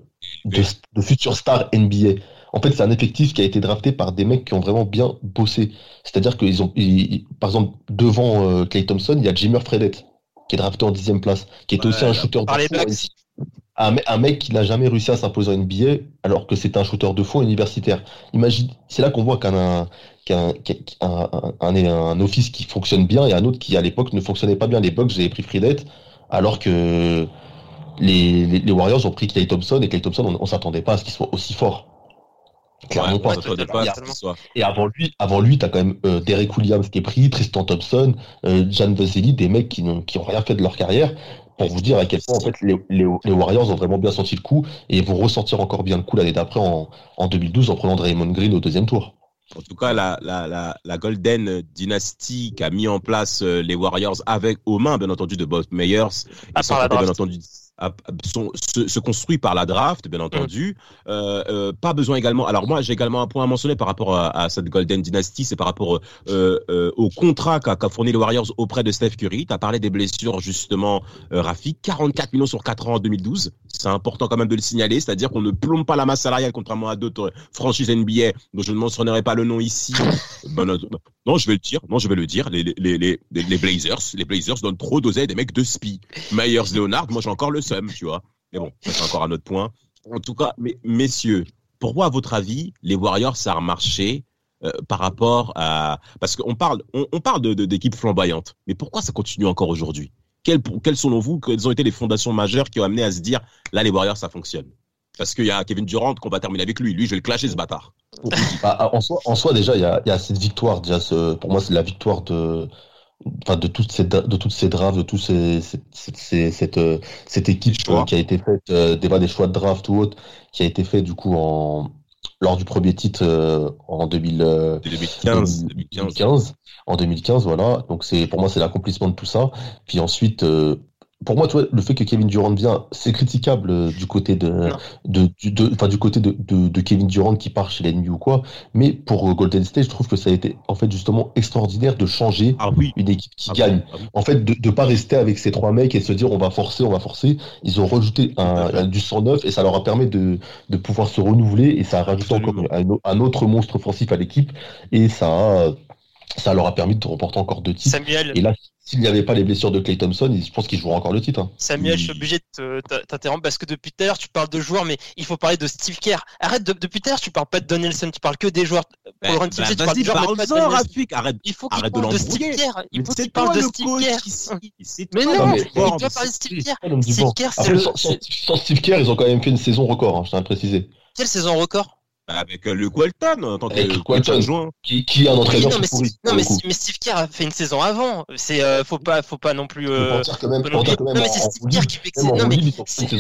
de, de futurs stars NBA. En fait, c'est un effectif qui a été drafté par des mecs qui ont vraiment bien bossé. C'est-à-dire qu'ils ont, ils- par exemple, devant euh, Clay Thompson, il y a Jimmer Fredette, qui est drafté en dixième place, qui est Ouais, aussi un shooter de. Bucks. Un, un mec qui n'a jamais réussi à s'imposer en NBA, alors que c'est un shooter de fond universitaire. Imagine, c'est là qu'on voit qu'un qu'un qu'un- un, un, un- un office qui fonctionne bien et un autre qui à l'époque ne fonctionnait pas bien. Les Bucks, j'avais pris Fredette, alors que les, les, les Warriors ont pris Clay Thompson et Clay Thompson, on, on s'attendait pas à ce qu'il soit aussi fort. Clairement Ouais, pas. Et avant lui, avant lui, t'as quand même euh, Derek Williams qui est pris, Tristan Thompson, euh, Jan Vesely, des mecs qui n'ont qui ont rien fait de leur carrière. Pour vous dire à quel point en fait les, les, les Warriors ont vraiment bien senti le coup et vont ressentir encore bien le coup l'année d'après en, en 2012 en prenant Draymond Green au deuxième tour. En tout cas, la, la, la, la Golden Dynasty qui a mis en place euh, les Warriors avec aux mains, bien entendu, de Bob Meyers, Ah, bien entendu, sont- se, se construit par la draft, bien entendu. Euh, euh, pas besoin également. Alors moi, j'ai également un point à mentionner par rapport à, à cette Golden Dynasty, c'est par rapport euh, au contrat qu'a fourni les Warriors auprès de Steph Curry. Tu as parlé des blessures justement, Rafi. 44 millions sur 4 ans en 2012. C'est important quand même de le signaler, c'est-à-dire qu'on ne plombe pas la masse salariale contrairement à d'autres franchises NBA dont je ne mentionnerai pas le nom ici. Ben, non, non, je vais le dire. Non, je vais le dire. Les, les, les, les, Blazers, les Blazers donnent trop d'oseille des mecs de spi. Myers, Leonard, moi j'ai encore le seum, tu vois. Mais bon, c'est encore un autre point. En tout cas, messieurs, pourquoi, à votre avis, les Warriors, ça a marché euh, par rapport à... Parce qu'on parle, on, parle de, de, d'équipes flamboyantes, mais pourquoi ça continue encore aujourd'hui? Quelles, selon vous, quelles ont été les fondations majeures qui ont amené à se dire, là, les Warriors, ça fonctionne? Parce qu'il y a Kevin Durant qu'on va terminer avec lui. Lui, je vais le clasher, ce bâtard. Bah, en, soi, déjà, il y a, il y a cette victoire. Déjà, ce, pour moi, c'est la victoire de, enfin, de toutes ces, de toutes ces drafts, de tous ces, ces, ces- cette, euh, cette équipe euh, qui a été faite, euh, des, des choix de draft ou autre, qui a été fait du coup en, lors du premier titre euh, en 2000, euh, De 2015. 2015. 2015, en 2015, voilà. Donc c'est pour moi c'est l'accomplissement de tout ça. Puis ensuite, euh, pour moi, tu vois, le fait que Kevin Durant vient, c'est critiquable euh, du côté de, de, du, de, enfin, du côté de, de, de Kevin Durant qui part chez l'ennemi ou quoi. Mais pour euh, Golden State, je trouve que ça a été en fait justement extraordinaire de changer Ah oui. une équipe qui Ah oui, gagne. ah oui. En fait, de ne pas rester avec ces trois mecs et se dire on va forcer, on va forcer. Ils ont rajouté un, un- du 109 et ça leur a permis de, de pouvoir se renouveler et ça a rajouté Absolument. encore un, un autre monstre offensif à l'équipe et ça a ça leur a permis de remporter encore deux titres. Samuel. Et là, s'il n'y avait pas les blessures de Clay Thompson, je pense qu'il jouera encore le titre. Hein. Samuel, je suis obligé de t'interrompre parce que depuis tout à l'heure, tu parles de joueurs, mais il faut parler de Steve Kerr. Arrête, de, depuis tout à l'heure, tu parles pas de Donaldson, tu parles que des joueurs. Pour le run team, tu parles des joueurs, mais pas de Arrête, il faut qu'il parle de Steve Kerr. Il faut qu'il parle de Steve Kerr. Mais non, mais il doit parler de Steve Kerr. Steve Kerr, c'est le. Sans Steve Kerr, ils ont quand même fait une saison record, hein, je tiens à préciser. Quelle saison record? Avec euh, le Walton en tant que Walton, qui, qui est un entraîneur oui, non, mais, non mais, mais, Steve Kerr a fait une saison avant. C'est euh, faut pas faut pas non plus. Euh, quand même, non, mais c'est Steve Kerr qui fait que non mais c'est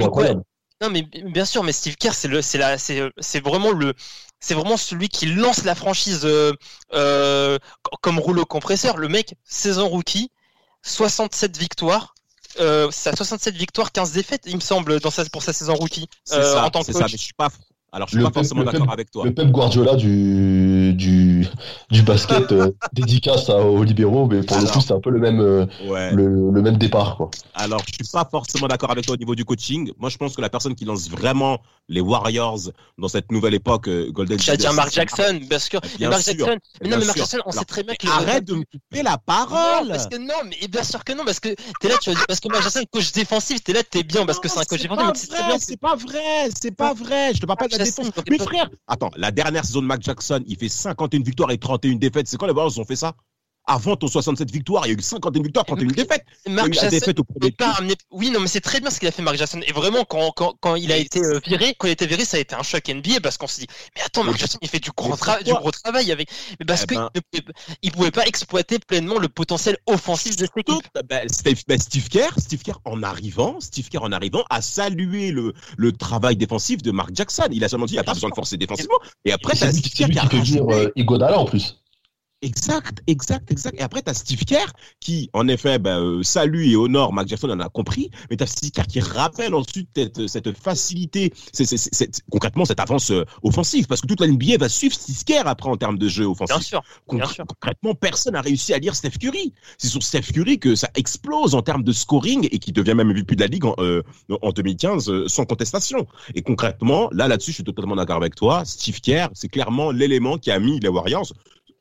non mais bien sûr mais Steve Kerr c'est le c'est la c'est c'est vraiment le c'est vraiment celui qui lance la franchise euh, euh, comme rouleau compresseur. Le mec saison rookie, 67 victoires. Euh, ça 67 victoires, 15 défaites, il me semble, dans sa, pour sa saison rookie. Euh, ça, en tant que coach. Ça, mais je suis pas alors, je suis pas forcément d'accord avec toi. Le Pep Guardiola du, du, du basket euh, dédicace aux libéraux, mais pour le coup, c'est un peu le même, euh, le, le, même départ. Quoi. Alors, je suis pas forcément d'accord avec toi au niveau du coaching. Moi, je pense que la personne qui lance vraiment les Warriors dans cette nouvelle époque euh, Golden State. dire Mark Jackson, parce que bien Mark sûr, Jackson. Mais non, mais Mark Jackson, on sait très bien que. Arrête de me couper la parole. Non, parce que non, mais bien sûr que non, parce que t'es là, tu vas dire, parce que Mark Jackson, coach défensif, t'es là, t'es bien, parce que c'est un coach défensif. C'est pas vrai, c'est pas vrai. Je te parle pas de Mais frère, attends, la dernière saison de Mac Jackson, il fait 51 victoires et 31 défaites. C'est quand les Warriors ont fait ça? Avant ton 67 victoires, il y a eu 51 victoires, 31 défaites. Marc Jackson, au premier pas Oui, non, mais c'est très bien ce qu'il a fait Marc Jackson. Et vraiment, quand, quand, quand il a été euh, viré, quand il a été viré, ça a été un choc NBA parce qu'on s'est dit, mais attends, Marc Jackson, il fait du gros, du gros travail avec. Mais parce eh qu'il ben... ne pouvait, pouvait pas exploiter pleinement le potentiel offensif de cette équipe. Ben, Steve, ben, Steve, Kerr, Steve Kerr en arrivant, Steve Kerr en arrivant, a salué le, le travail défensif de Marc Jackson. Il a seulement dit, il n'y a pas besoin de forcer défensivement. Et après, t'as Steve Kerr qui a peut dire euh, Igodala en plus. Exact, exact, exact. Et après, tu as Steve Kerr qui, en effet, ben, euh, salue et honore Mac Jackson, on en a compris, mais tu as Steve Kerr qui rappelle ensuite cette, cette facilité, c'est, c'est, concrètement cette avance euh, offensive, parce que toute la NBA va suivre Steve Kerr après en termes de jeu offensif. Bien sûr, bien sûr. Concrètement, personne n'a réussi à lire Steph Curry. C'est sur Steph Curry que ça explose en termes de scoring et qui devient même MVP de la Ligue en, euh, en 2015 euh, sans contestation. Et concrètement, là, là-dessus, je suis totalement d'accord avec toi. Steve Kerr, c'est clairement l'élément qui a mis les Warriors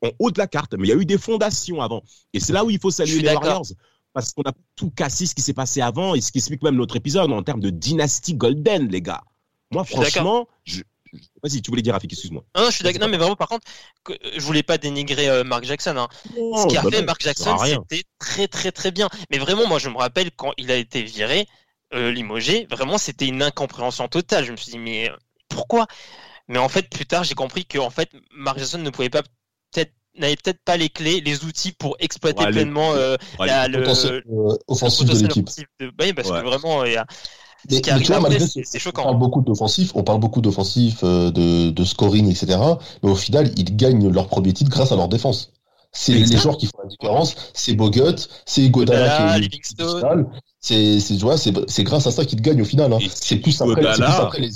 en haut de la carte, mais il y a eu des fondations avant. Et c'est là où il faut saluer les Warriors. Parce qu'on a tout cassé ce qui s'est passé avant et ce qui explique même notre épisode en termes de dynastie golden, les gars. Moi, franchement, je, Vas-y, tu voulais dire, Rafik, excuse-moi. Non, je suis d'accord. Non, mais vraiment, par contre, je voulais pas dénigrer euh, Mark Jackson. Hein. Ce qui a bah fait Mark Jackson, c'était très, très, très bien. Mais vraiment, moi, je me rappelle quand il a été viré, euh, limogé, vraiment, c'était une incompréhension totale. Je me suis dit, mais euh, pourquoi? Mais en fait, plus tard, j'ai compris que en fait, Mark Jackson ne pouvait pas peut-être n'avait peut-être pas les clés, les outils pour exploiter pleinement euh, la, le, potentiel euh, offensif de l'équipe. Oui, parce que vraiment, il y a. Mais, mais tu vois, malgré c'est choquant. On parle beaucoup d'offensif, on parle beaucoup d'offensif, euh, de, de, scoring, etc. Mais au final, ils gagnent leur premier titre grâce à leur défense. C'est les joueurs qui font la différence. C'est Bogut, c'est Godala qui est c'est c'est grâce à ça qu'ils gagnent au final. Hein. C'est plus après, plus après les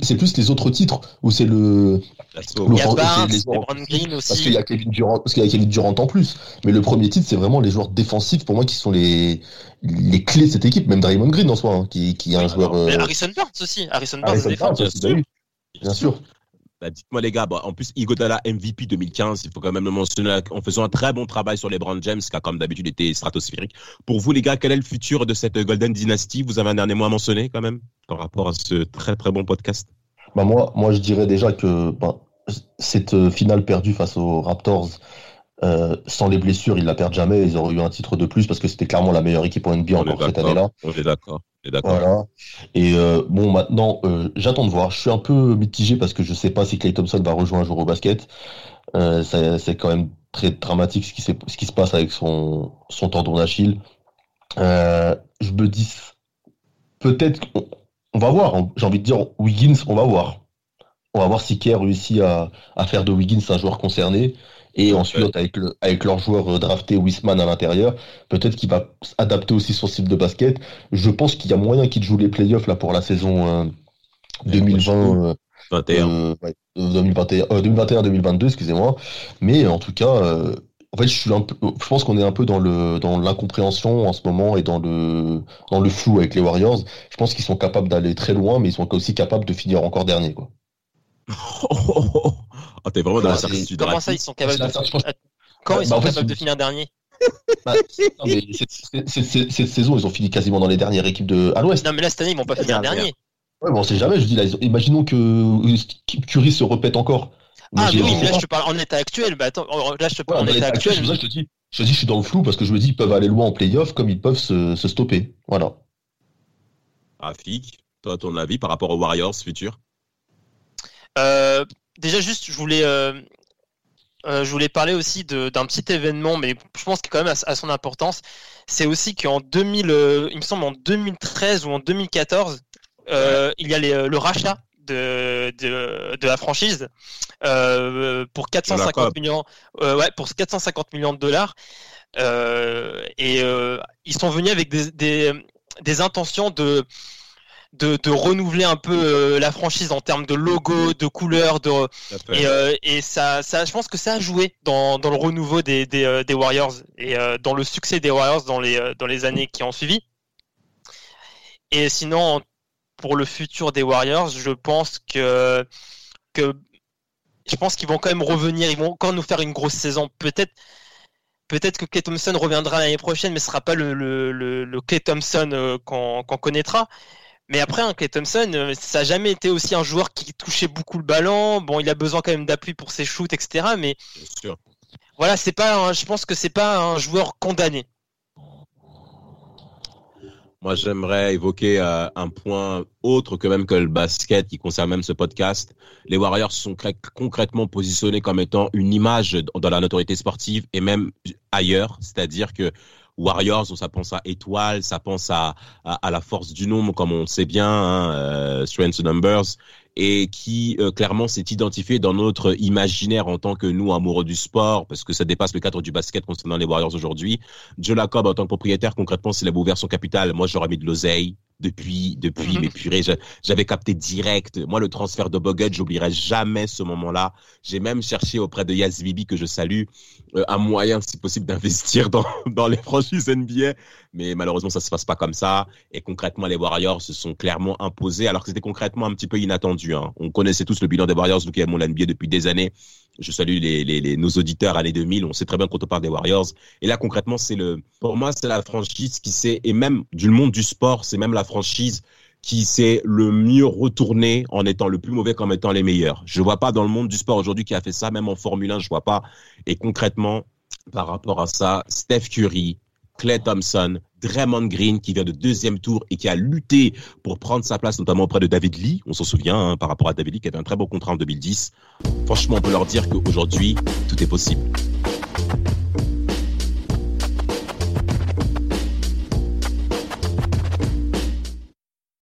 c'est plus les autres titres où c'est le. Il y a Barnes, les Green aussi. Parce qu'il y a Kevin Durant, parce qu'il y a Kevin Durant en plus. Mais le premier titre, c'est vraiment les joueurs défensifs pour moi qui sont les les clés de cette équipe. Même Draymond Green en soi, hein, qui, qui est un joueur. Euh... Harrison Barnes aussi. Harrison Barnes, Harrison Barnes bien sûr. Bien sûr. Bah, dites-moi les gars, bah, en plus Igodala MVP 2015, il faut quand même le mentionner en faisant un très bon travail sur les Brand James, qui a comme d'habitude été stratosphérique. Pour vous les gars, quel est le futur de cette Golden Dynasty? Vous avez un dernier mot à mentionner quand même par rapport à ce très très bon podcast? Bah moi, moi je dirais déjà que cette euh, finale perdue face aux Raptors, euh, sans les blessures, ils la perdent jamais. Ils auraient eu un titre de plus parce que c'était clairement la meilleure équipe en NBA encore cette année-là. On est d'accord. Voilà. Et euh, bon, maintenant, euh, j'attends de voir. Je suis un peu mitigé parce que je sais pas si Clay Thompson va rejoindre un jour au basket. Euh, c'est quand même très dramatique ce qui, ce qui se passe avec son, son tendon d'Achille. Euh, je me dis, peut-être, on, on, va voir. J'ai envie de dire, Wiggins, on va voir. On va voir si Kerr réussit à, à faire de Wiggins un joueur concerné. Et ensuite, avec, le, avec leur joueur euh, drafté Wisman à l'intérieur, peut-être qu'il va adapter aussi son style de basket. Je pense qu'il y a moyen qu'il joue les playoffs là pour la saison 2020. 2021-2022, excusez-moi. Mais en tout cas, euh, en fait, je suis un peu, je pense qu'on est un peu dans le dans l'incompréhension en ce moment et dans le dans le flou avec les Warriors. Je pense qu'ils sont capables d'aller très loin, mais ils sont aussi capables de finir encore dernier, quoi. Oh, t'es vraiment dans la certitude. Comment ça, ils sont capables de. Quand ils bah, sont capables de finir dernier Bah, non, mais cette, cette- cette- cette saison, ils ont fini quasiment dans les dernières équipes de à l'Ouest. Non, mais là, cette année, ils vont pas finir dernier. Ouais, bon, on sait jamais. Je dis là, ont- imaginons que euh, Curry se répète encore. Ah, mais oui, mais là, je te parle en état actuel. Bah, attends, là, je te Ouais, parle en état l'état actuel, je te dis, je te dis, je suis dans le flou parce que je me dis, ils peuvent aller loin en playoff comme ils peuvent se, se stopper. Voilà. Rafik, toi, ton avis par rapport aux Warriors futurs Euh, déjà, juste, je voulais, euh, euh, je voulais parler aussi d'un petit événement, mais je pense qu'il est quand même à, à son importance. C'est aussi qu'en 2000, euh, il me semble en 2013 ou en 2014, euh, il y a les, le rachat de, de, de la franchise euh, pour 450 Jacob. millions, euh, ouais, pour 450 millions de dollars. Euh, et ils sont venus avec des, des, des intentions de de, de renouveler un peu euh, la franchise en termes de logo, de couleurs, de et, euh, et ça, ça, je pense que ça a joué dans, dans le renouveau des, des, euh, des Warriors et dans le succès des Warriors dans les, dans les années qui ont suivi. Et sinon, pour le futur des Warriors, je pense que, que je pense qu'ils vont quand même revenir, ils vont encore nous faire une grosse saison. Peut-être peut-être que Clay Thompson reviendra l'année prochaine, mais ce sera pas le, le, le, le Clay Thompson euh, qu'on qu'on connaîtra. Mais après, un Clay Thompson, euh, ça n'a jamais été aussi un joueur qui touchait beaucoup le ballon. Bon, il a besoin quand même d'appui pour ses shoots, etc. Mais Bien sûr. voilà, c'est pas. un- je pense que c'est pas un joueur condamné. Moi, j'aimerais évoquer euh, un point autre que même que le basket qui concerne même ce podcast. Les Warriors sont concrètement positionnés comme étant une image dans la notoriété sportive et même ailleurs. C'est-à-dire que Warriors, ça pense à étoiles, ça pense à, à, à la force du nombre, comme on sait bien, hein, euh, strength numbers, et qui euh, clairement s'est identifié dans notre imaginaire en tant que nous amoureux du sport, parce que ça dépasse le cadre du basket concernant les Warriors aujourd'hui. Joe Lacob, en tant que propriétaire, concrètement, s'il avait ouvert son capital, moi, j'aurais mis de l'oseille depuis, depuis, Mhm. mais purée, j'a- j'avais capté direct. Moi, le transfert de Bogut, j'oublierai jamais ce moment-là. J'ai même cherché auprès de Yas Bibi, que je salue, euh, un moyen, si possible, d'investir dans, dans les franchises NBA. Mais malheureusement, ça se passe pas comme ça. Et concrètement, les Warriors se sont clairement imposés, alors que c'était concrètement un petit peu inattendu. Hein. On connaissait tous le bilan des Warriors, nous qui aimons la NBA depuis des années. Je salue les, les, nos auditeurs années 2000. On sait très bien quand on parle des Warriors. Et là, concrètement, c'est le, pour moi, c'est la franchise qui s'est, et même du monde du sport, c'est même la franchise qui s'est le mieux retourné en étant le plus mauvais qu'en étant les meilleurs. Je vois pas dans le monde du sport aujourd'hui qui a fait ça, même en Formule 1, je vois pas. Et concrètement, par rapport à ça, Steph Curry, Clay Thompson, Draymond Green qui vient de deuxième tour et qui a lutté pour prendre sa place notamment auprès de David Lee. On s'en souvient hein, par rapport à David Lee qui avait un très beau contrat en 2010. Franchement, on peut leur dire qu'aujourd'hui, tout est possible.